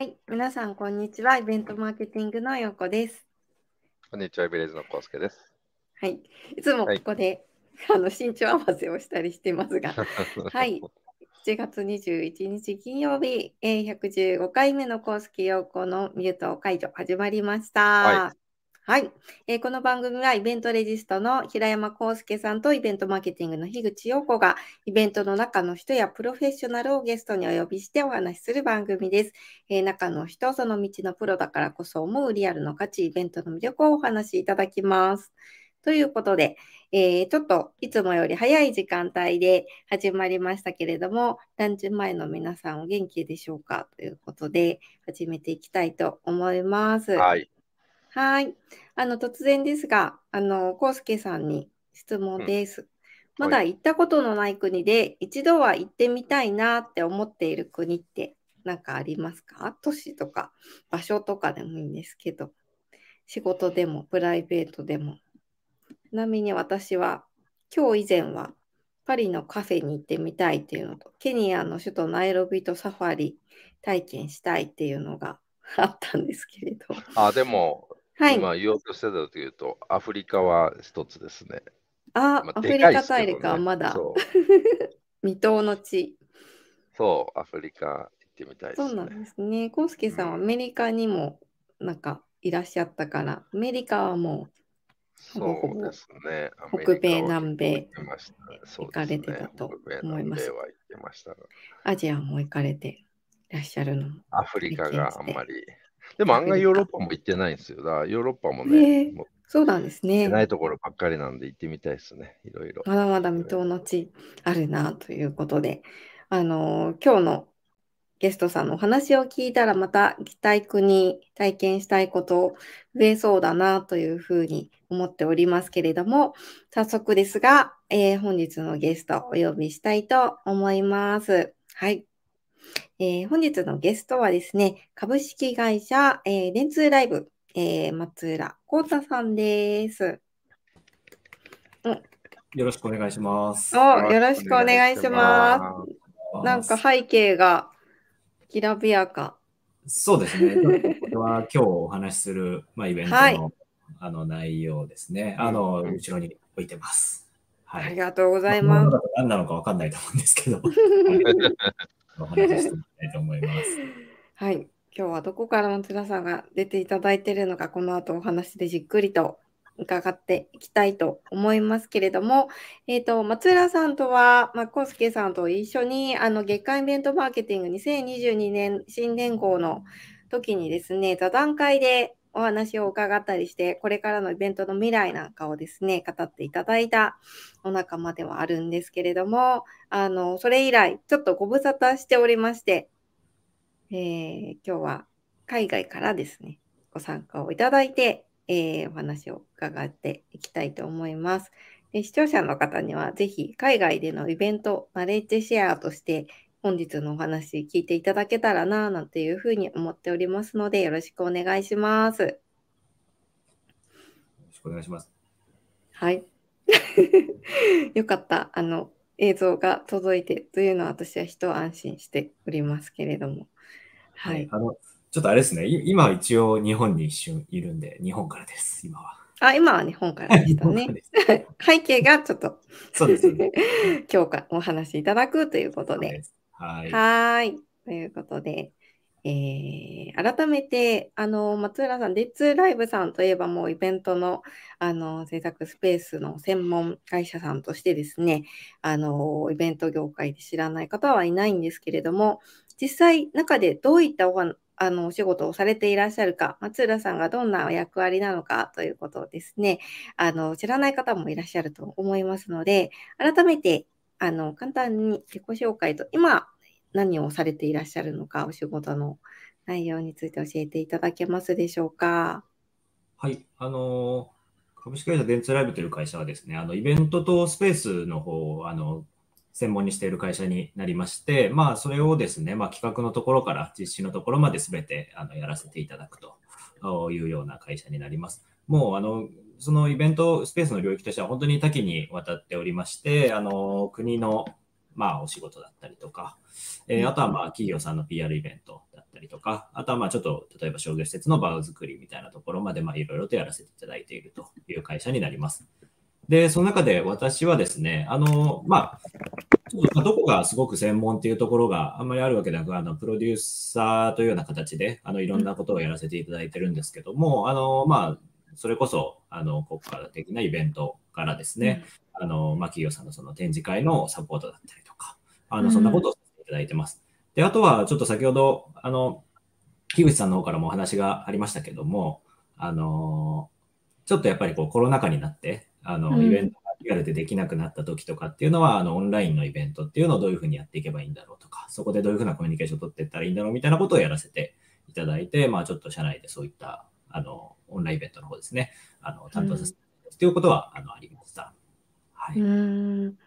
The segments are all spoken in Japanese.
はい、皆さん、こんにちは。イベントマーケティングのよこです。こんにちは、ベレーズのコウスケです。はい、いつもここで、あの身長合わせをしたりしてますが、はい、7月21日金曜日、えー、115回目のコウスケ陽子のミュート解除始まりました。ははい、えーこの番組はイベントレジストの平山康介さんとイベントマーケティングの樋口陽子がイベントの中の人やプロフェッショナルをゲストにお呼びしてお話しする番組です。えー中の人、その道のプロだからこそ思うリアルの価値、イベントの魅力をお話しいただきます。ということで、えーちょっといつもより早い時間帯で始まりましたけれども、ランチ前の皆さんお元気でしょうか？ということで、始めていきたいと思います。はい。はい。あの、突然ですが、あの、コウスケさんに質問です。まだは行ったことのない国で、一度は行ってみたいなって思っている国って何かありますか？都市とか場所とかでもいいんですけど、仕事でもプライベートでも。ちなみに私は、今日以前はパリのカフェに行ってみたいっていうのと、ケニアの首都ナイロビとサファリ体験したいっていうのがあったんですけれど。あ、でも、はい。今言おうとしてたというと、アフリカは一つですね。あ、まアフリカ大陸はねまだ 未踏の地。そう、アフリカ行ってみたいですね。そうなんですね。コウスケさんはアメリカにもなんかいらっしゃったから、アメリカはもほぼほぼそうですね。北米南米行かれてたと思いますアジアも行かれていらっしゃるのも。アフリカがあんまり。でも案外ヨーロッパも行ってないんですよ。だヨーロッパもへね、えもうそうなんですね。ないところばっかりなんで行ってみたいですね。いろいろ。まだまだ未踏の地あるなということで、あのー今日のゲストさんのお話を聞いたらまた行きたい国、体験したいこと増えそうだなというふうに思っておりますけれども、早速ですが、えー本日のゲストをお呼びしたいと思います。はい。えー本日のゲストはですね、株式会社、えー、電通ライブ、えー松浦幸太さんです。よろしくお願いします。およろしくお願いします。す。なんか背景がきらびやか。そうですね。これは今日お話しする、まあ、イベントの,、はいあの内容ですね。あの、うん後ろに置いてます。はありい。がとうございまあます。何なのかわかんないと思うんですけど、お話ししてみたいと思います。はい。今日はどこから松田さんが出ていただいているのか、この後お話でじっくりと伺っていきたいと思いますけれども、えっ、と、松浦さんとは、まあ、コスさんと一緒に、あの、月間イベントマーケティング2022年新年号の時にですね、座談会でお話を伺ったりして、これからのイベントの未来なんかをですね、語っていただいたお仲間ではあるんですけれども、あの、それ以来、ちょっとご無沙汰しておりまして、えー今日は海外からですね、ご参加をいただいて、えーお話を伺っていきたいと思います。で視聴者の方には、ぜひ海外でのイベント、ナレッジシェアとして、本日のお話聞いていただけたらな、なんていうふうに思っておりますので、よろしくお願いします。よろしくお願いします。はい。よかった。あの、映像が届いてというのは私は一安心しておりますけれども。はい。あの、ちょっとあれですね。い今は一応日本に一瞬いるんで、日本からです、今は。あ、今は日本からでしたね。背景がちょっとそうですよね。今日かお話しいただくということで。はい。ということで、えー改めて、あの、松浦さん、デッツライブさんといえばもうイベントの、あの、制作スペースの専門会社さんとしてですね、あの、イベント業界で知らない方はいないんですけれども、実際、中でどういったおあのお仕事をされていらっしゃるか、松浦さんがどんなお役割なのかということをですね、あの、知らない方もいらっしゃると思いますので、改めて、あの、簡単に自己紹介と、今、何をされていらっしゃるのか、お仕事の内容について教えていただけますでしょうか？はい、あの株式会社電通ライブという会社はですね、あのイベントとスペースの方をあの専門にしている会社になりまして、まあ、それをですね、まあ、企画のところから実施のところまで全てあのやらせていただくというような会社になります。もうあのそのイベントスペースの領域としては本当に多岐にわたっておりまして、あの国のまあ、お仕事だったりとか、えーあとはまあ、企業さんの PR イベントだったりとか、あとはまあ、ちょっと、例えば商業施設の場作りみたいなところまで、まあ、いろいろとやらせていただいているという会社になります。で、その中で私はですね、あの、まあ、ちょっとまあどこがすごく専門っていうところがあんまりあるわけなく、あの、プロデューサーというような形で、あの、いろんなことをやらせていただいてるんですけども、あの、まあ、それこそ、あの、国家的なイベントからですね、あの、まあ、企業さんのその展示会のサポートだったりとか、あの、そんなことをさせていただいてます。で、あとは、ちょっと先ほど、あの、樋口さんの方からもお話がありましたけども、あの、ちょっとやっぱりこうコロナ禍になって、あの、うん。イベントがリアルでできなくなった時とかっていうのは、あの、オンラインのイベントっていうのをどういうふうにやっていけばいいんだろうとか、そこでどういうふうなコミュニケーションを取っていったらいいんだろうみたいなことをやらせていただいて、まあちょっと社内でそういった、あの、オンラインイベントの方ですね、あの、担当させていただいうことは、あの、ありました。はい。うーん。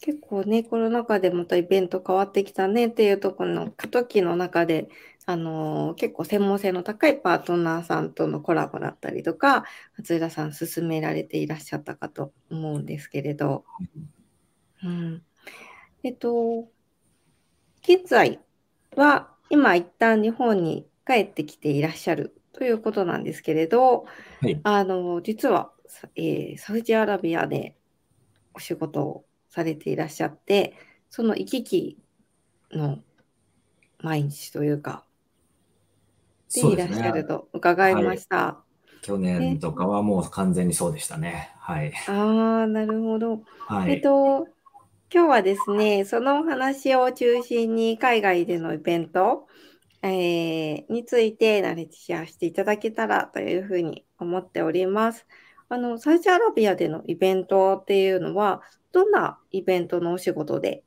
結構ね、コロナ禍でまたイベント変わってきたねっていうところの過渡期の中で、あのー結構専門性の高いパートナーさんとのコラボだったりとか、松浦さん進められていらっしゃったかと思うんですけれど、うん、えっと、現在は今一旦日本に帰ってきていらっしゃるということなんですけれど、はい。あの、実は、さえーサウジアラビアでお仕事をされていらっしゃって、その行き来の毎日というか、でいらっしゃると伺いました。去年とかはもう完全にそうでしたね。はい。ああ、なるほど。はい。えっと、今日はですね、そのお話を中心に海外でのイベント、えーについてナレッジシェアしていただけたらというふうに思っております。あの、サウジアラビアでのイベントっていうのは、どんなイベントのお仕事で、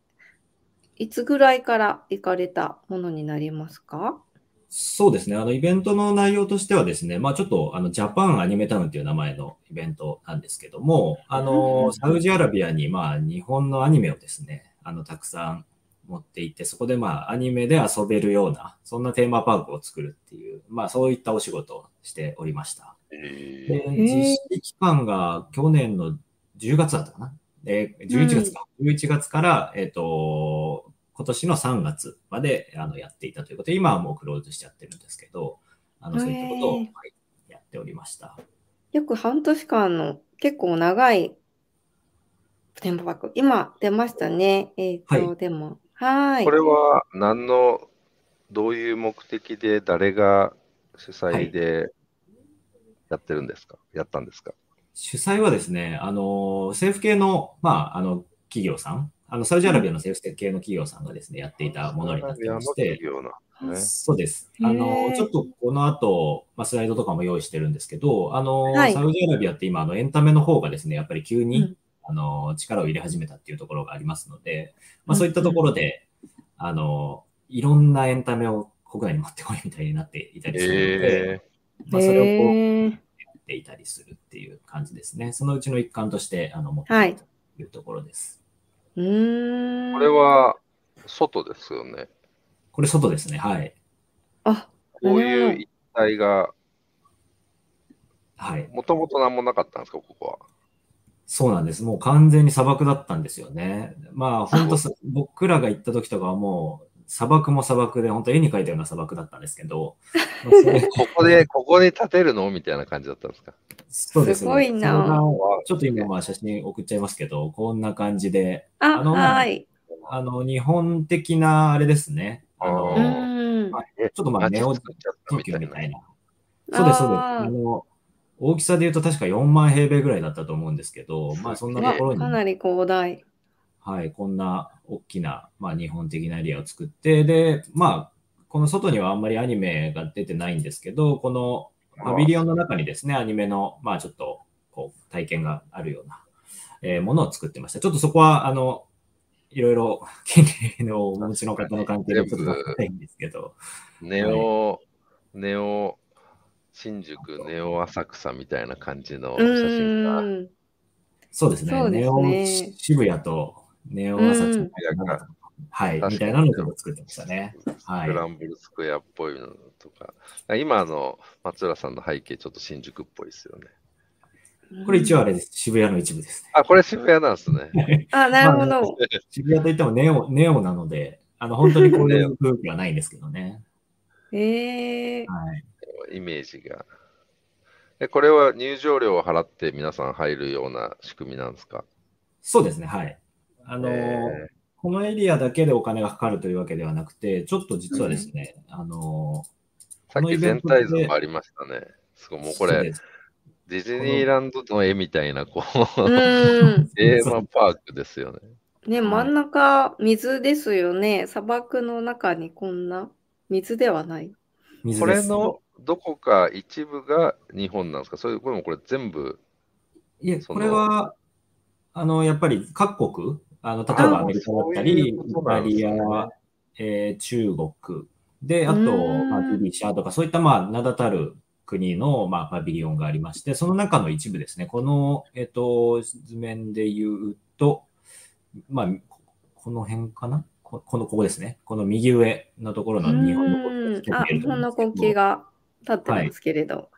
いつぐらいから行かれたものになりますか？そうですね。あの、イベントの内容としてはですね、まあちょっと、あの、ジャパンアニメタウンという名前のイベントなんですけども、あうんの、サウジアラビアに、まあ日本のアニメをですね、あの、たくさん持っていって、そこでまあアニメで遊べるような、そんなテーマパークを作るっていう、まあそういったお仕事をしておりました。えで、ー実施期間が去年の10月だったかな？で、11月か。11月から、えっ、と、今年の3月まであのやっていたということで、今はもうクローズしちゃってるんですけど、あのそういったことを、はいやっておりました。約半年間の結構長いテンポパーク。今出ましたね。えっと、はいでも、はーい。これは何の、どういう目的で誰が主催でやってるんですか、やったんですか？主催はですね、あの、政府系の、まあ、あの、企業さん、あの、サウジアラビアの政府系の企業さんがですね、やっていたものになっていまして、ような、ね。そうです。あの、ちょっとこの後、まあ、スライドとかも用意してるんですけど、あの、はい。サウジアラビアって今、あの、エンタメの方がですね、やっぱり急に、うんあの、力を入れ始めたっていうところがありますので、まあ、そういったところで、あの、いろんなエンタメを国内に持ってこいみたいになっていたりするので、えまあ、それをこうやっていたりするっていう感じですね。そのうちの一環として、あの、持ってはいいるというところです。うーん。これは外ですよね。これ外ですね。はい。あ、こういう一帯が、はい。もともと何もなかったんですか、ここは。そうなんです。もう完全に砂漠だったんですよね。まあ、本当さ僕らが行った時とかはもう、砂漠も砂漠で、本当絵に描いたような砂漠だったんですけど、ここで、ここに建てるのみたいな感じだったんですか？そうですすごいなちょっと今、まあ写真送っちゃいますけど、こんな感じで、あ、あのはい。あの、日本的なあれですね。あうの。まあちょっとまあ、街ネオ作っちゃった東京みたいな。そうです、そうです。あの、大きさで言うと確か4万平米ぐらいだったと思うんですけど、まあそんなところに、かなり広大。はい、こんな大きな、まあ、日本的なエリアを作って、で、まあ、この外にはあんまりアニメが出てないんですけど、このパビリオンの中にですね、アニメの、まあ、ちょっと、こう、体験があるような、えーものを作ってました。ちょっとそこは、あの、いろいろ権利のお持ちの方の関係でちょっとないんですけど、ネオ、ネオ、新宿、ネオ浅草みたいな感じのう写真が。そうですね、すねネオ渋谷とネオ浅草うんはい、みたいなのを作ってましたね。はいスクランブルスクエアっぽいのとか。今の松浦さんの背景、ちょっと新宿っぽいですよね。これ一応あれです。渋谷の一部ですあ、これ渋谷なんですね。うん。あ、なるほど。ね。渋谷といってもネオネオなので、あの本当にこういう 空気はないんですけどね。ええはい。イメージが。え、これは入場料を払って皆さん入るような仕組みなんですか？そうですね。はい。あのーえこのエリアだけでお金がかかるというわけではなくて、ちょっと実はですね、あのさっき全体像もありましたね。すごい、もうーこれ、ディズニーランドの絵みたいな、こう、うん。テーマパークですよね。ね、真ん中、水ですよね。砂漠の中にこんな水ではない。こ水ですれのどこか一部が日本なんですか？それこれもこれ全部、いえ、これは、あの、やっぱり各国、あの、例えばアメリカだったり、イタリア、えー中国、で、あと、まあ、ギリシャとか、そういった、まあ、名だたる国の、まあ、パビリオンがありまして、その中の一部ですね、この、えっ、と、図面で言うと、まあ、ここの辺かな？ここの、ここですね。この右上のところの日本のうん国旗あ、日本の国旗が立ってますけれど。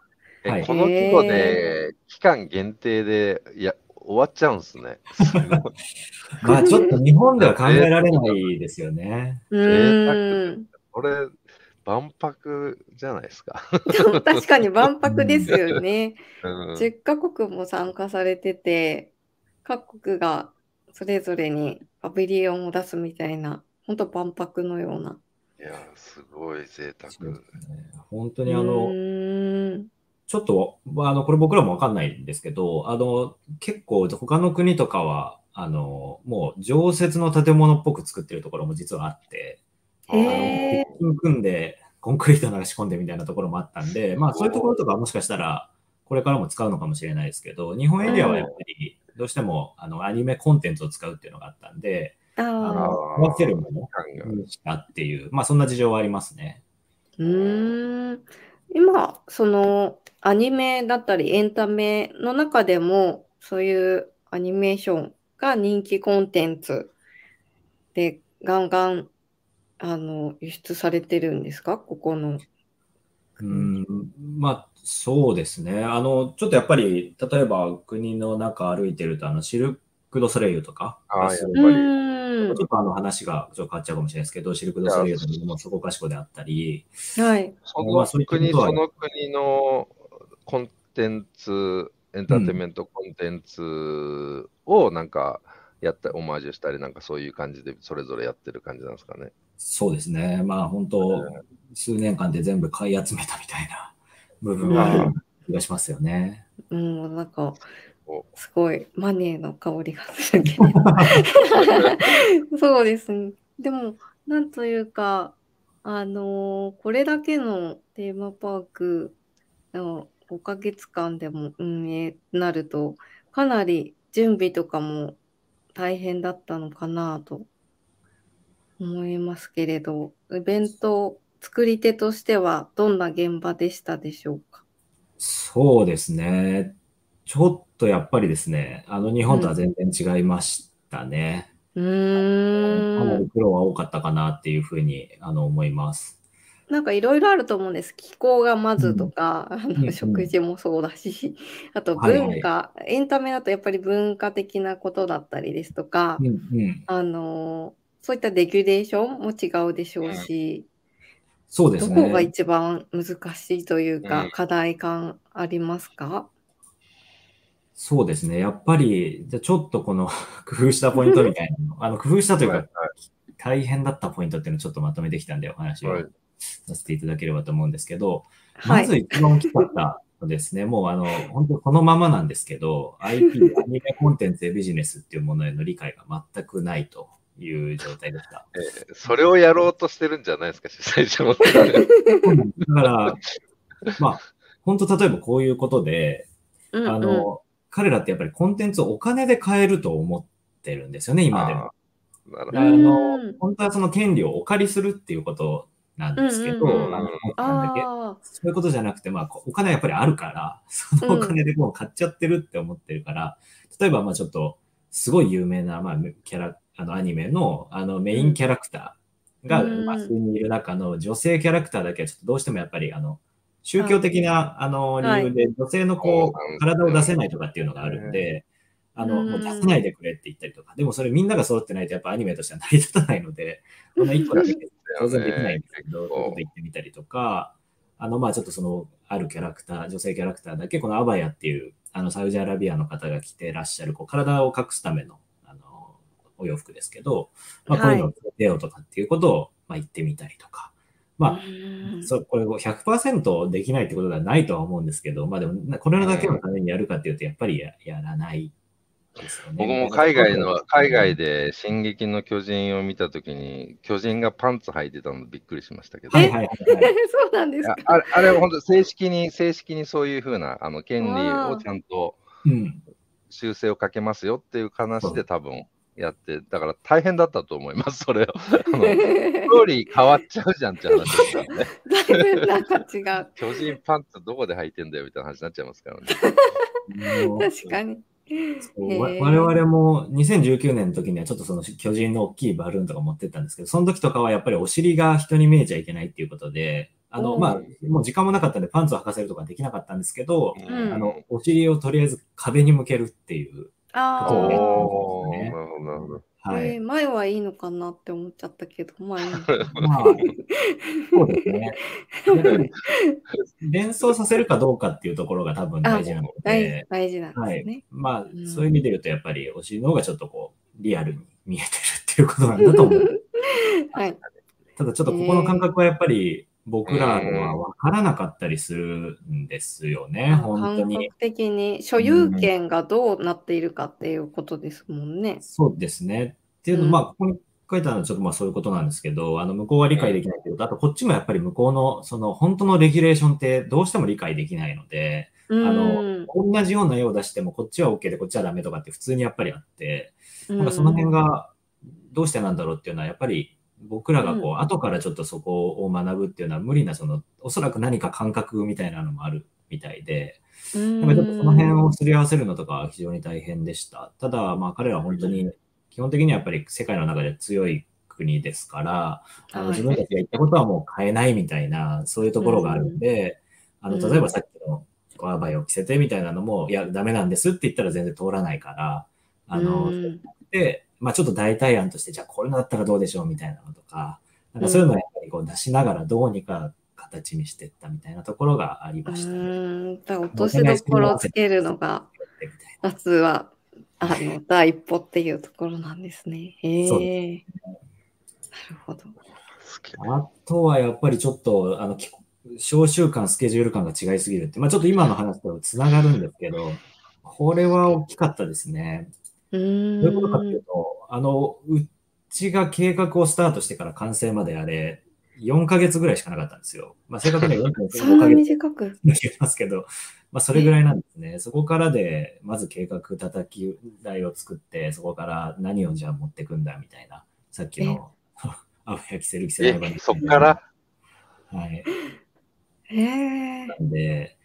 えはいこの規模で期間限定で、いや、終わっちゃうんですね。まあ、ちょっと日本では考えられないですよね。うーん。これ、万博じゃないですか。確かに万博ですよね。うん10カ国も参加されてて、各国がそれぞれにパビリオンを出すみたいな、本当万博のような。いや、すごい贅沢。本当うにあの。ちょっと、まあ、あの、これ僕らもわかんないんですけど、あの、結構他の国とかは、あの、もう常設の建物っぽく作ってるところも実はあって、へえ。鉄筋組んでコンクリート流し込んでみたいなところもあったんで、まあそういうところとかはもしかしたらこれからも使うのかもしれないですけど、日本エリアはやっぱりどうしてもあのアニメコンテンツを使うっていうのがあったんで、合わせるもの？にしたっていう、まあそんな事情はありますね。うーん。今、そのアニメだったりエンタメの中でも、そういうアニメーションが人気コンテンツでガンガンあの輸出されてるんですか？ここの。うん、まあそうですね。あの、ちょっとやっぱり、例えば国の中歩いてると、あの、シルク・ド・ソレイユとか？あやっぱりーんちょっとあの話がちょっと変わっちゃうかもしれないですけど、シルク・ド・ソレイユとかもそこかしこであったり、はい。その国、ことはその国のコンテンツ、エンターテインメントコンテンツをなんかやった、オマージュしたり、なんかそういう感じでそれぞれやってる感じなんですかね。そうですね。まあ本当、数年間で全部買い集めたみたいな部分うんは気がしますよね。うん、なんかお、すごいマネーの香りがするけれど。そうですね。でも、なんというか、あのーこれだけのテーマパークの5ヶ月間でも運営になると、かなり準備とかも大変だったのかなと思いますけれど、イベント作り手としてはどんな現場でしたでしょうか？そうですね。ちょっとやっぱりですね、あの日本とは全然違いましたね。うかなーんり。苦労は多かったかなっていうふうにあの思います。なんかいろいろあると思うんです。気候がまずとか、あうんうんの食事もそうだし、あとはいはい文化、エンタメだとやっぱり文化的なことだったりですとか、うんうん、あのそういったレギュレーションも違うでしょうし、そうですね。どこが一番難しいというか、うん課題感ありますか？そうですね。やっぱり、じゃあちょっとこの 工夫したポイントみたいなの、あの工夫したというか、はい大変だったポイントっていうのをちょっとまとめてきたんでお話をはいさせていただければと思うんですけど、はい。まず一番大きかったのですね、もうあの、本当このままなんですけど、IP、アニメコンテンツやビジネスっていうものへの理解が全くないという状態でした。えーそれをやろうとしてるんじゃないですか、主催者も。だから、まあ、本当例えばこういうことで、うんうんあの、彼らってやっぱりコンテンツをお金で買えると思ってるんですよね、今でも。なるほあのうん、本当はその権利をお借りするっていうことなんですけど、なんだっけあそういうことじゃなくて、まあ、こお金はやっぱりあるから、そのお金でもう買っちゃってるって思ってるから、例えば、まあちょっと、すごい有名な、まあ、キャラ、あの、アニメの、あの、メインキャラクターが、うん。まあ、数人いる中の女性キャラクターだけは、ちょっとどうしてもやっぱり、あの、宗教的な、あの理由で、女性のこう、体を出せないとかっていうのがあるんで、あの、もう出さないでくれって言ったりとか、でもそれみんなが揃ってないとやっぱアニメとしては成り立たないので、この一個だけ当然できないんですけど、と言ってみたりとか、あの、まあちょっとその、あるキャラクター、女性キャラクターだけ、このアバヤっていう、あの、サウジアラビアの方が着てらっしゃる、こう、体を隠すための、あの、お洋服ですけど、まあこういうのを出ようとかっていうことを、まあ言ってみたりとか、まあ、そこれ100%できないってことではないとは思うんですけど、まあでも、これだけのためにやるかっていうと、やっぱりややらない僕も海外の、海外で進撃の巨人を見たときに、巨人がパンツ履いてたのびっくりしましたけど。はいはいはい、そうなんですか。あれあれは本当正式に、正式にそういうふうなあの権利をちゃんと修正をかけますよっていう話で多分やって、だから大変だったと思います、それを。ストーリー変わっちゃうじゃんって話ですからね。だいぶなんか違う。巨人パンツどこで履いてんだよみたいな話になっちゃいますからね。確かに。我々も2019年の時にはちょっとその巨人の大きいバルーンとか持ってったんですけど、その時とかはやっぱりお尻が人に見えちゃいけないっていうことで、あの、まあ、もう時間もなかったんでパンツを履かせるとかできなかったんですけど、うん、あの、お尻をとりあえず壁に向けるっていうことをやってましたね。なるほど、なるほど。はい、えー、前はいいのかなって思っちゃったけど、まあ まあ、そうですね。連想させるかどうかっていうところが多分大事なので、大事なんですね。はい、まあ、うん、そういう意味で言うと、やっぱりお尻の方がちょっとこう、リアルに見えてるっていうことなんだと思う。はい。ただちょっとここの感覚はやっぱり、僕らは分からなかったりするんですよね、うん、本当に。感覚的に所有権がどうなっているかっていうことですもんね。うん、そうですね。っていうの、うん、まあ、ここに書いてあるのはちょっとまあそういうことなんですけど、あの、向こうは理解できないということ、あとこっちもやっぱり向こうの、その、本当のレギュレーションってどうしても理解できないので、あの、同じような絵を出しても、こっちは OK でこっちはダメとかって普通にやっぱりあって、なんかその辺がどうしてなんだろうっていうのは、やっぱり僕らがこう、うん、後からちょっとそこを学ぶっていうのは無理な、その、おそらく何か感覚みたいなのもあるみたいで、やっぱりちょっとその辺をすり合わせるのとかは非常に大変でした。ただ、まあ彼らは本当に、基本的にはやっぱり世界の中で強い国ですから、あの自分たちが言ったことはもう変えないみたいな、そういうところがあるんで、あの、例えばさっきのコアバイを着せてみたいなのも、いや、ダメなんですって言ったら全然通らないから、あの、で、まあちょっと代替案として、じゃあこういうのだったらどうでしょうみたいなのとか、なんかそういうのをやっぱりこう出しながらどうにか形にしていったみたいなところがありました、ね。うん、落としどころをつけるのが、夏は、あの、第一歩っていうところなんですね。へえ。なるほど。あとはやっぱりちょっと、あの、小習慣、スケジュール感が違いすぎるって、まあちょっと今の話とつながるんですけど、これは大きかったですね。どういうことかっていうと、あの、うちが計画をスタートしてから完成まであれ、4ヶ月ぐらいしかなかったんですよ。まあ、正確には4.5ヶ月短く？言いますけど、まあ、それぐらいなんですね。そこからで、まず計画叩き台を作って、そこから何をじゃあ持ってくんだみたいな、さっきの、あ、や着せる着せないばそっから？はい。へえ。なんで、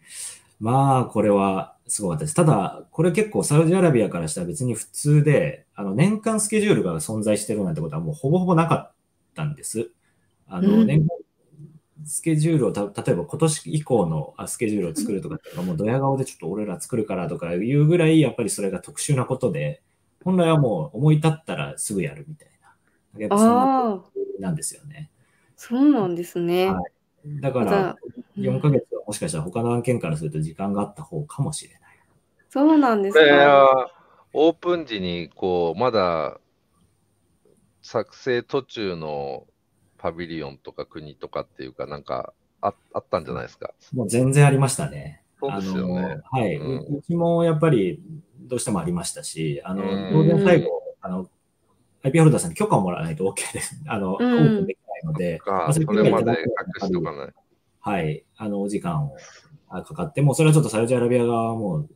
まあ、これはすごかったです。ただ、これ結構サウジアラビアからしたら別に普通で、あの、年間スケジュールが存在してるなんてことはもうほぼほぼなかったんです。あの、年間スケジュールをた、例えば今年以降のスケジュールを作るとかもうドヤ顔でちょっと俺ら作るからとかいうぐらい、やっぱりそれが特殊なことで、本来はもう思い立ったらすぐやるみたいな。やっぱそんななんですよね。そうなんですね。はい、だから、4ヶ月はもしかしたら他の案件からすると時間があった方かもしれない。そうなんですか。オープン時に、こう、まだ作成途中のパビリオンとか国とかっていうか、なんかああったんじゃないですか。もう全然ありましたね。そうですよね。はい、うん、うちもやっぱりどうしてもありましたし、あの、当然最後、あの、IP ホルダーさんに許可をもらわないと OK です。あの、うん、オープンできないので、まあ、それまで隠しとかない。はい、あの、お時間をかかって、もうそれはちょっとサウジアラビア側はもう、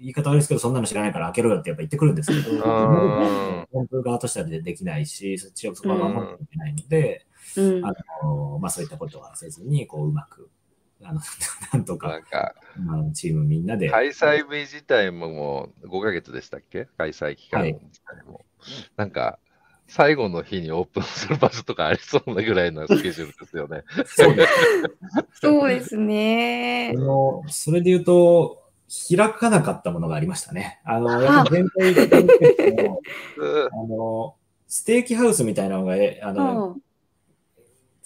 言い方悪いですけど、そんなの知らないから開けろよってやっぱ言ってくるんですけど、本部側としてはできないし、そっちをそこは守らなきゃいけないので、うん、あのまあ、そういったことはせずに、こう、うまく、あの なんとか、なんかあのチームみんなで。開催日自体ももう5ヶ月でしたっけ？開催期間自体も。はい、なんか、最後の日にオープンする場所とかありそうなぐらいのスケジュールですよね。そそうですね。あのそれで言うと、開かなかったものがありましたね。あの、やっぱ全体的に あの、ステーキハウスみたいなのが、あの、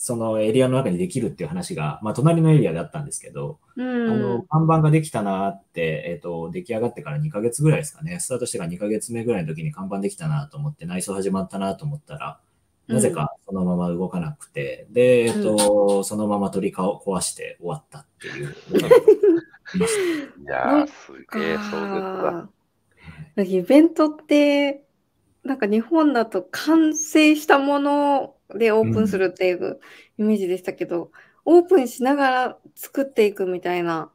そのエリアの中にできるっていう話が、まあ、隣のエリアであったんですけど、うん、あの看板ができたなって、えっ、ー、と、出来上がってから2ヶ月ぐらいですかね、スタートしてから2ヶ月目ぐらいの時に看板できたなと思って、内装始まったなと思ったら、なぜかそのまま動かなくて、うん、で、えっ、ー、と、うん、そのまま取り壊して終わったっていう。いやー、すげえ、そうですイベントって、なんか日本だと完成したものでオープンするっていうイメージでしたけど、うん、オープンしながら作っていくみたいな、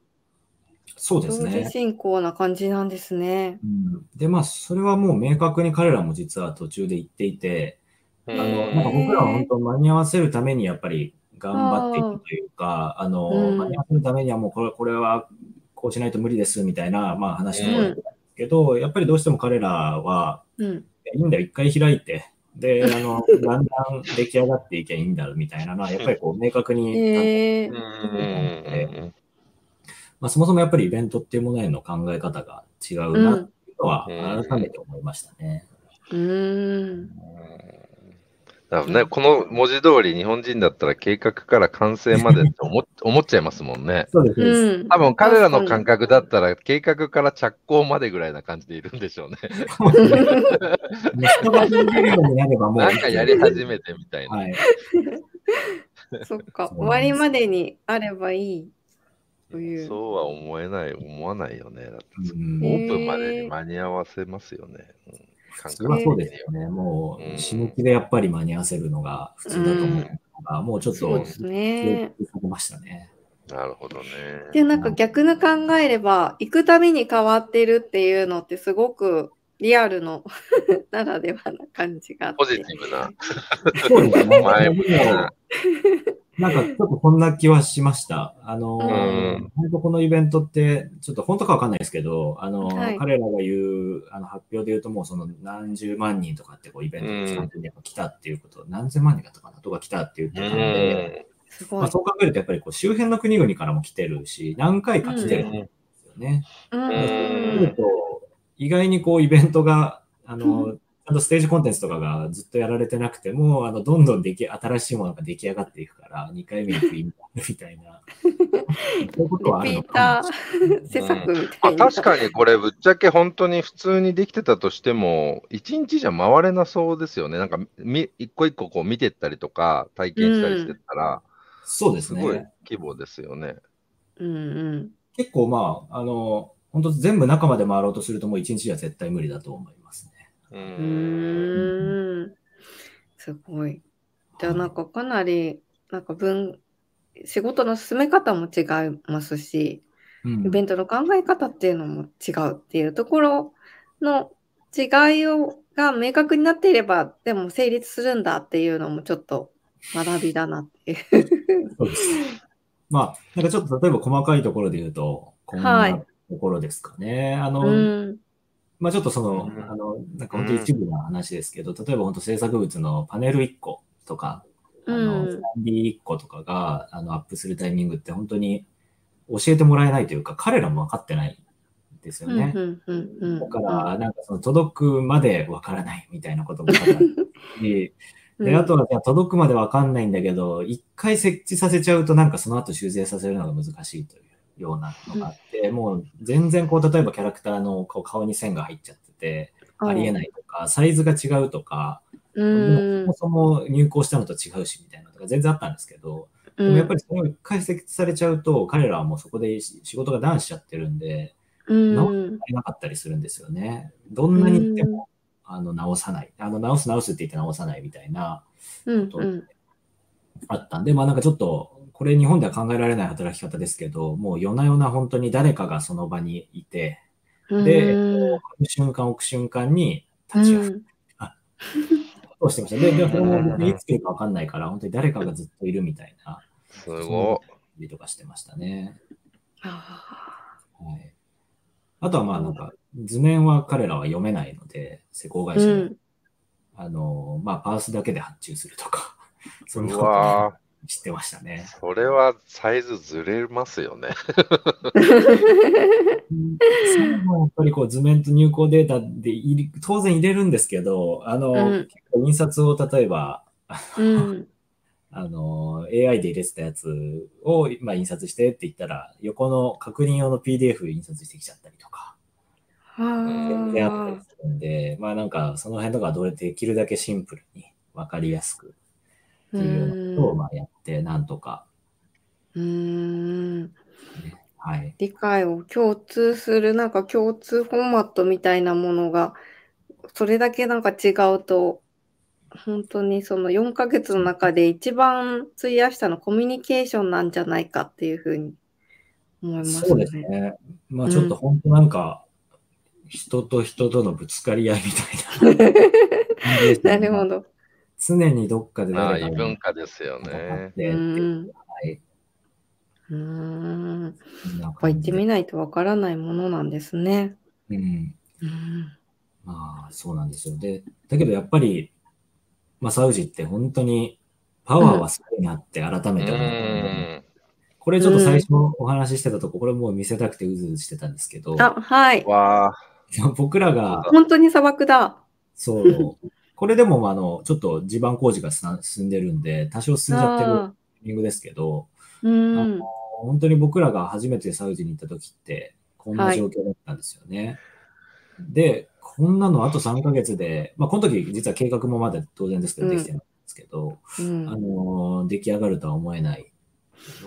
そうですね。同時進行な感じなんですね。うん、で、まあ、それはもう明確に彼らも実は途中で言っていて、あの、なんか僕らは本当間に合わせるためにやっぱり頑張っていくというか、あの、うん、間に合わせるためにはもうこれ、これはこうしないと無理ですみたいな、まあ話のですけど、うん、やっぱりどうしても彼らは、うん、いいんだよ、一回開いて、で、あの、だんだん出来上がっていけばいいんだみたいなのは、やっぱりこう、明確に、えー、まあ、そもそもやっぱりイベントっていうものへの考え方が違うなっていうのは、改めて思いましたね。うん。だからね、この文字通り日本人だったら計画から完成までって思 思っちゃいますもんね。そうです。多分彼らの感覚だったら計画から着工までぐらいな感じでいるんでしょうね。なんかやり始めてみたいな。はい、そっか、終わりまでにあればいいという。そうは思えない、思わないよね。だってオープンまでに間に合わせますよね。うんそれはそうですよね。もう、締め切りでやっぱり間に合わせるのが普通だと思うのが、うん、もうちょっと、そうですね。ましたね。なるほどね。で、なんか逆に考えれば、行くたびに変わってるっていうのってすごくリアルの ならではな感じがポジティブな。そうですね。前な。なんかちょっとこんな気はしました。あの、本当このイベントって、ちょっと本当かわかんないですけど、あの、はい、彼らが言う、あの発表で言うともうその何十万人とかってこうイベントに来たっていうこと、何千万人だったかなとか来たって言ってたので、まあ、そう考えるとやっぱりこう周辺の国々からも来てるし、何回か来てるんですよね。うん、意外にこうイベントが、あの、ゃんとステージコンテンツとかがずっとやられてなくても、あのどんどんでき新しいものが出来上がっていくから、2回目に行く意味があるみたいな。そういうことはあるのかも施策みたいな、確かにこれ、ぶっちゃけ本当に普通にできてたとしても、1日じゃ回れなそうですよね。なんかみ、一個一個こう見てったりとか、体験したりしてたら、うん、そうですね。すごい規模ですよね。うんうん、結構まあ、あの、本当全部中まで回ろうとするともう1日じゃ絶対無理だと思いますね。うん。すごい。じゃあなんかかなり、なんか分、仕事の進め方も違いますし、イベントの考え方っていうのも違うっていうところの違いをが明確になっていれば、でも成立するんだっていうのもちょっと学びだなっていう。そうです。まあ、なんかちょっと例えば細かいところで言うと、こんなところですかね。はい、あの、うんまあちょっとその、あの、なんか本当一部な話ですけど、例えば本当制作物のパネル1個とか、あの、スタンディ1個とかが、あの、アップするタイミングって本当に教えてもらえないというか、彼らも分かってないんですよね。だから、なんかその届くまで分からないみたいなこともあるし、で、あとは、じゃ届くまで分かんないんだけど、一回設置させちゃうと、なんかその後修正させるのが難しいという。ようなのがあって、うん、もう全然こう、例えばキャラクターのこう顔に線が入っちゃってて、ありえないとか、サイズが違うとか、そもそも入稿したのと違うしみたいなのとか全然あったんですけど、でもやっぱりそれを解析されちゃうと、彼らはもうそこで仕事がダウンしちゃってるんで、直せなかったりするんですよね。どんなに言っても、あの直さない。あの直す直すって言って直さないみたいなことあったんで、まあなんかちょっとこれ日本では考えられない働き方ですけど、もう夜な夜な本当に誰かがその場にいて、で、置く瞬間置く瞬間に立ち会う。そうしてました？で、でいつ来るか分かんないから、本当に誰かがずっといるみたいな。すごい。とかしてましたね。はい、あとはまあなんか、図面は彼らは読めないので、施工会社で、うん、あの、まあパースだけで発注するとか、そんなこと知ってましたね。それはサイズずれますよね。やっぱりこう図面と入稿データで当然入れるんですけど、あの、うん、印刷を例えば、うん、あの、AI で入れてたやつを、まあ、印刷してって言ったら、横の確認用の PDF 印刷してきちゃったりとか。全然あったりするんで、まあなんかその辺とかどうできるだけシンプルに分かりやすくっていうのをまあやってなんとか。うん。はい、理解を共通するなんか共通フォーマットみたいなものがそれだけなんか違うと本当にその4ヶ月の中で一番費やしたのコミュニケーションなんじゃないかっていうふうに思いますね。そうですね。まあちょっと本当なんか、人と人とのぶつかり合いみたいな。なるほど。常にどっかで誰か異文化ですよね。うん。はい。うん。やっぱ行ってみないとわからないものなんですね。うん。うん、まあ、そうなんですよ。で、だけどやっぱり、まあ、サウジって本当にパワーはすごいなって改めて思ったので、うん、これちょっと最初お話ししてたとこ、これもう見せたくてうずうずしてたんですけど、あ、はい。わ僕らが、本当に砂漠だ。そう。これでも、あの、ちょっと地盤工事が進んでるんで、多少進んじゃってるタイミングですけど、うん、あの本当に僕らが初めてサウジに行った時って、こんな状況だったんですよね。はい、で、こんなのあと3ヶ月で、まあ、この時実は計画もまだ当然ですけど、できてないんですけど、うん、あの、出来上がるとは思えない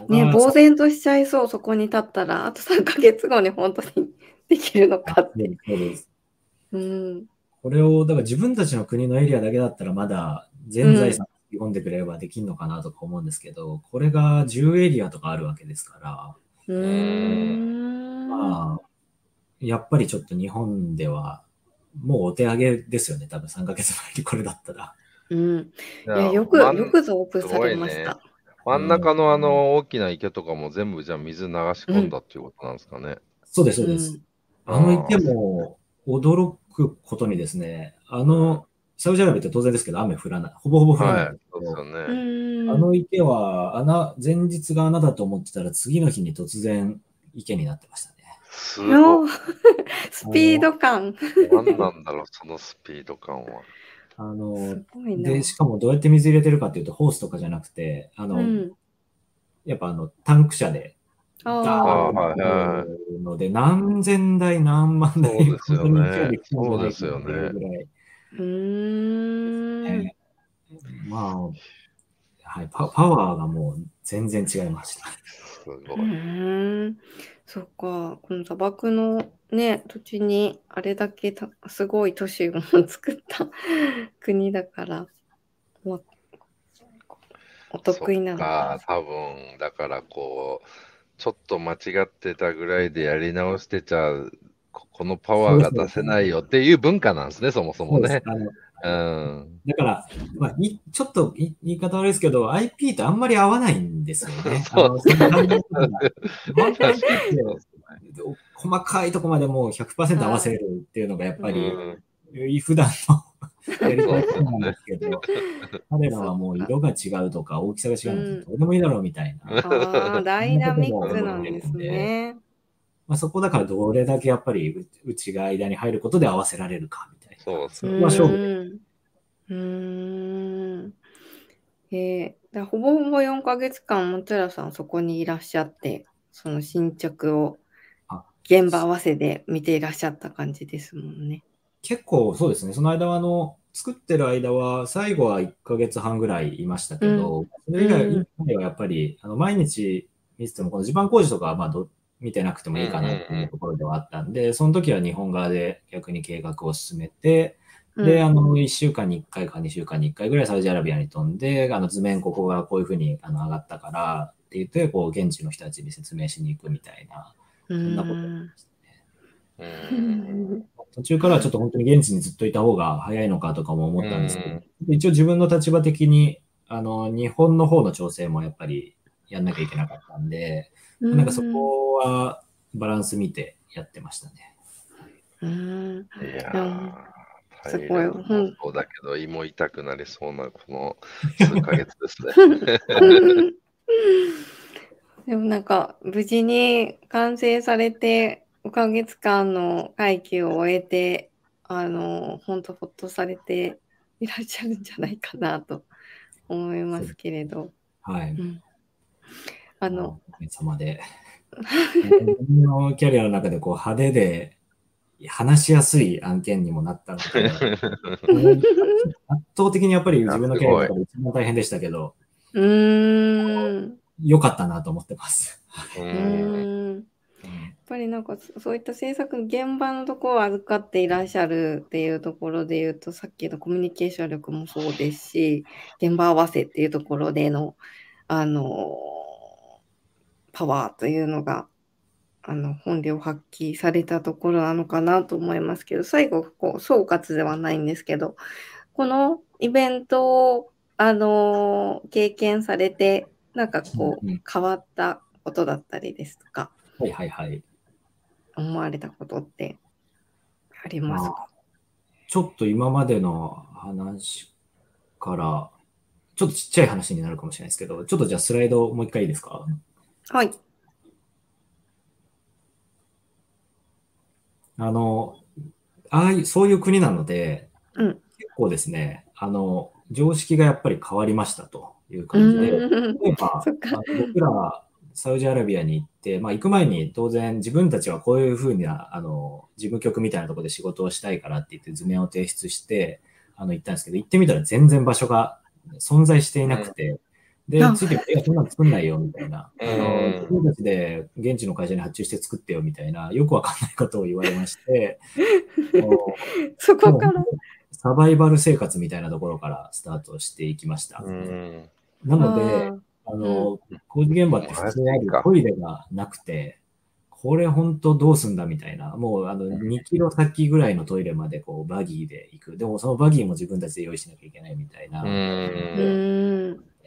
ね、呆然としちゃいそう、そこに立ったら、あと3ヶ月後に本当に できるのかって。そうです。うん。これを、だから自分たちの国のエリアだけだったらまだ全財産引き込んでくれればできるのかなとか思うんですけど、うん、これが10エリアとかあるわけですから、うん。まあ、やっぱりちょっと日本では、もうお手上げですよね、多分3ヶ月前にこれだったら。うん。いや、よく、よくぞオープンされました。真ん中のあの大きな池とかも全部じゃあ水流し込んだっていうことなんですかね。そうです、そうです。あの池も驚くことにですね、あの、サウジアラビアって当然ですけど、雨降らない。ほぼほぼ降らない。はい、そうですよね。あの池は穴、前日が穴だと思ってたら、次の日に突然池になってましたね。すごい。スピード感。何なんだろう、そのスピード感は。あの、で、しかもどうやって水入れてるかっていうと、ホースとかじゃなくて、あの、うん、やっぱあの、タンク車で、ダーッので、何千台、何万台、そうですよね。そうですよね。うん。まあ、はいパ、パワーがもう全然違いました。すごい。そっか、この砂漠のね、土地にあれだけたすごい都市を作った国だから、おお得意なのか。多分、だからこう、ちょっと間違ってたぐらいでやり直してちゃう、このパワーが出せないよっていう文化なんですね、そもそもね。うん、だから、まあ、いちょっと言い方悪いですけど、IP とあんまり合わないんですよね。細かいとこまでもう100%合わせるっていうのがやっぱり、普段のやり方なんですけど、彼らはもう色が違うとか大きさが違うとどうでもいいだろうみたいな。ああ、ダイナミックなんですね。まあ、そこだからどれだけやっぱりうちが間に入ることで合わせられるかみたいな。そうですね。まあ勝負うん。えー、だほぼほぼ4ヶ月間、も寺さんそこにいらっしゃって、その進捗を現場合わせで見ていらっしゃった感じですもんね。結構そうですね。その間は、あの、作ってる間は、最後は1ヶ月半ぐらいいましたけど、うん、それ以外はやっぱり、あの毎日見てても、この地盤工事とかはまあど見てなくてもいいかなっていうところではあったんで、その時は日本側で逆に計画を進めて、で、あの、1週間に1回か2週間に1回ぐらいサウジアラビアに飛んで、あの図面ここがこういうふうにあの上がったからって言って、こう、現地の人たちに説明しに行くみたいな、そんなことですね。途中からはちょっと本当に現地にずっといた方が早いのかとかも思ったんですけど、一応自分の立場的に、あの、日本の方の調整もやっぱりやんなきゃいけなかったんで、なんかそこはバランス見てやってましたね。うん。いやすごい。そうだけど、胃も痛くなりそうな、この数ヶ月ですね。でもなんか、無事に完成されて、5ヶ月間の会期を終えて、あの、本当ほっとされていらっしゃるんじゃないかなと思いますけれど。はい。うん、あの、おかげさまで。のキャリアの中でこう派手で話しやすい案件にもなったので、圧倒的にやっぱり自分のキャリアの中で一番大変でしたけど、うん良かったなと思ってます。うんぱりなんかそういった制作現場のところを預かっていらっしゃるっていうところで言うとさっきのコミュニケーション力もそうですし現場合わせっていうところでのあのパワーというのがあの本領発揮されたところなのかなと思いますけど最後こう総括ではないんですけどこのイベントをあの経験されてなんかこう変わったことだったりですとか、はいはいはい。思われたことってありますか、ちょっと今までの話から、ちょっとちっちゃい話になるかもしれないですけど、ちょっとじゃあスライドもう一回いいですか？はい。あの、ああいう、そういう国なので、うん、結構ですね、あの、常識がやっぱり変わりましたという感じで、例えば、僕らサウジアラビアに行って、まあ、行く前に当然自分たちはこういうふうなあの事務局みたいなところで仕事をしたいからって言って図面を提出してあの行ったんですけど、行ってみたら全然場所が存在していなくて、で、ついていや、そんなの作んないよ、みたいな。あの、自分たちで現地の会社に発注して作ってよ、みたいな、よくわかんないことを言われまして、そこから？サバイバル生活みたいなところからスタートしていきました。なので、あの、工事現場って普通にあるトイレがなくて、これ本当どうすんだみたいな、もうあの2キロ先ぐらいのトイレまでこうバギーで行く。でもそのバギーも自分たちで用意しなきゃいけないみたいな。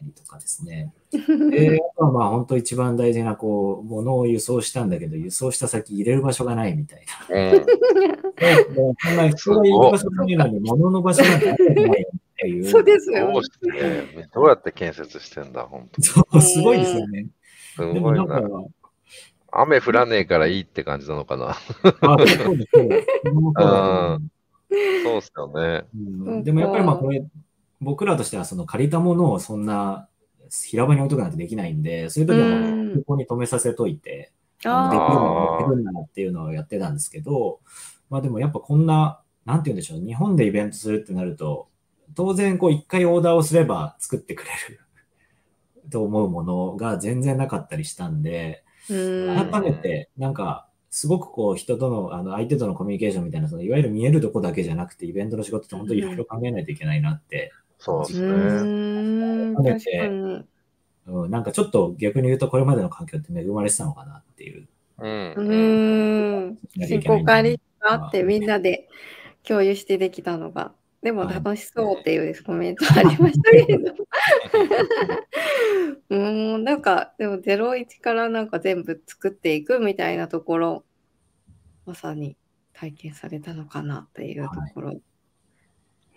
りとかですね。で、あとはまあ本当一番大事なこう、物を輸送したんだけど、輸送した先入れる場所がないみたいな。うん、そんな人がいる場所がないのに、物の場所なんてあるないよっていう。そうですよ、どうしてね、どうやって建設してんだ、本当そう、すごいですよね。すごいな。雨降らねえからいいって感じなのかな。あ、そうですね。そうっすよね。うん、でもやっぱりまあこれ、僕らとしてはその借りたものをそんな平場に置いとくなんてできないんで、そういう時はここに止めさせといて、あできるのできるんだなっていうのをやってたんですけど、まあでもやっぱこんな、なんて言うんでしょう、日本でイベントするってなると、当然こう一回オーダーをすれば作ってくれる と思うものが全然なかったりしたんで、改めてなんかすごくこう人との、あの相手とのコミュニケーションみたいな、そのいわゆる見えるとこだけじゃなくて、イベントの仕事って本当にいろいろ考えないといけないなってそうですね。改めて、うん、なんかちょっと逆に言うと、これまでの環境って恵まれてたのかなっていう。うん。進行管理があって、みんなで共有してできたのが、でも楽しそうっていうコメントありましたけど。うん、なんか、でも01からなんか全部作っていくみたいなところ、まさに体験されたのかなっていうところ。はい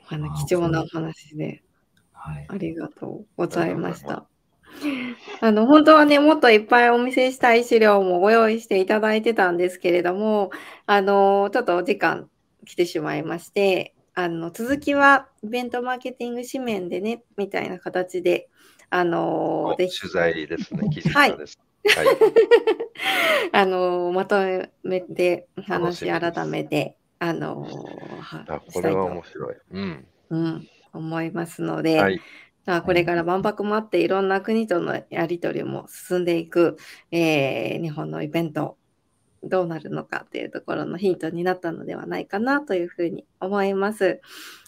あの貴重なお話で、はい、ありがとうございました。あの本当はね、もっといっぱいお見せしたい資料もご用意していただいてたんですけれども、あのちょっとお時間来てしまいまして、あの続きはイベントマーケティング紙面でね、みたいな形で、あの取材ですね、記事はい、はい、あのまとめて話改めてあのあこれは面白い。うん。うん、思いますので、はい、あこれから万博もあっていろんな国とのやり取りも進んでいく、えー、日本のイベントどうなるのかっていうところのヒントになったのではないかなというふうに思います。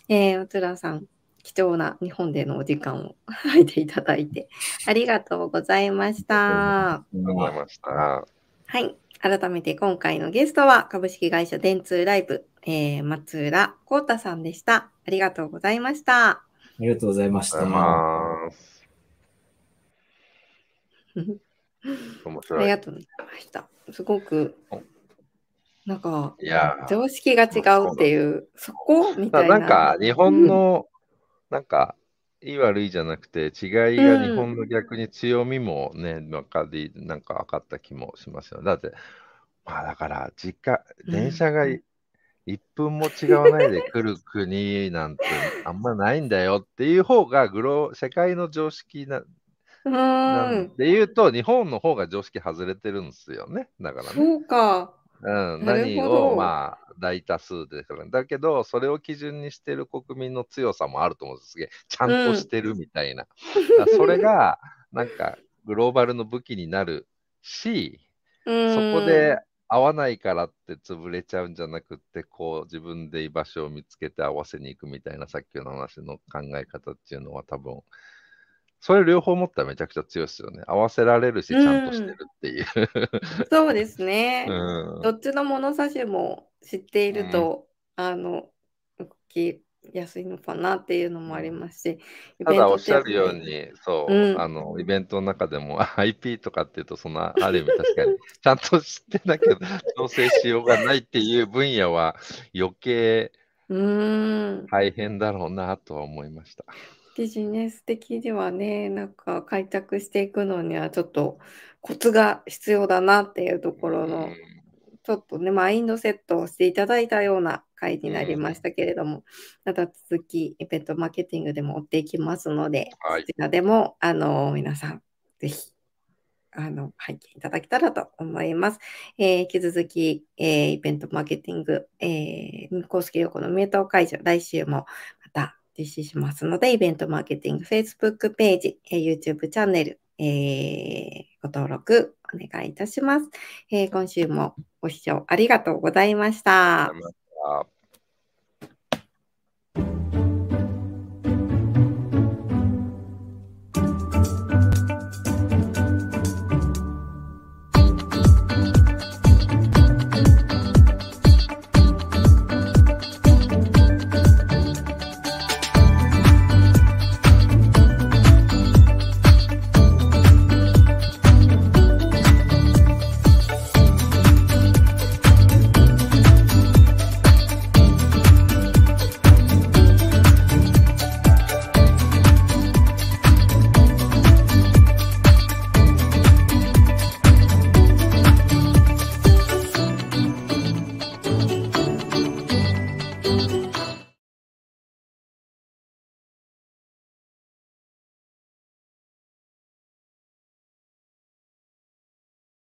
えー、おつらさん、貴重な日本でのお時間を入っていただいてありがとうございました。ありがとうございました。はい。改めて今回のゲストは株式会社電通ライブ、えー、松浦幸太さんでした。ありがとうございました。ありがとうございました。面白い。ありがとうございました。すごく、なんか、いや常識が違うっていう、そこみたいな。なんか、日本の、うん、なんか、いい悪いじゃなくて、違いが日本の逆に強みもね、なんかで、なんか分かった気もしますよ。だって、まあだから、実家、電車が1分も違わないで来る国なんてあんまないんだよっていう方がグロ、世界の常識な、なんで言うと、日本の方が常識外れてるんですよね。だからね。そうか。うん、何をまあ大多数でだけど、それを基準にしてる国民の強さもあると思うんですげえ、ちゃんとしてるみたいな。うん、それがなんかグローバルの武器になるし、そこで合わないからって潰れちゃうんじゃなくて、こう自分で居場所を見つけて合わせに行くみたいなさっきの話の考え方っていうのは多分、それ両方持ったらめちゃくちゃ強いですよね。合わせられるし、ちゃんとしてるっていう。うん、そうですね、うん、どっちの物差しも知っていると、うん、あの、動きやすいのかなっていうのもありますし。ただおっしゃるように、そう、あの、イベントの中でも IP とかっていうと、そんな、ある意味確かに、ちゃんと知ってなきゃ調整しようがないっていう分野は余計大変だろうなとは思いました。ビジネス的にはね、なんか開拓していくのにはちょっとコツが必要だなっていうところの、ちょっとね、マインドセットをしていただいたような回になりましたけれども、また続きイベントマーケティングでも追っていきますので、はい、こちらでもあの皆さんぜひあの拝見いただけたらと思います。えー、引き続き、えー、イベントマーケティング、えー、公式横のミュート解除、来週も実施しますので、イベントマーケティング Facebook ページ、え YouTube チャンネル、えー、ご登録お願いいたします、えー、今週もご視聴ありがとうございました。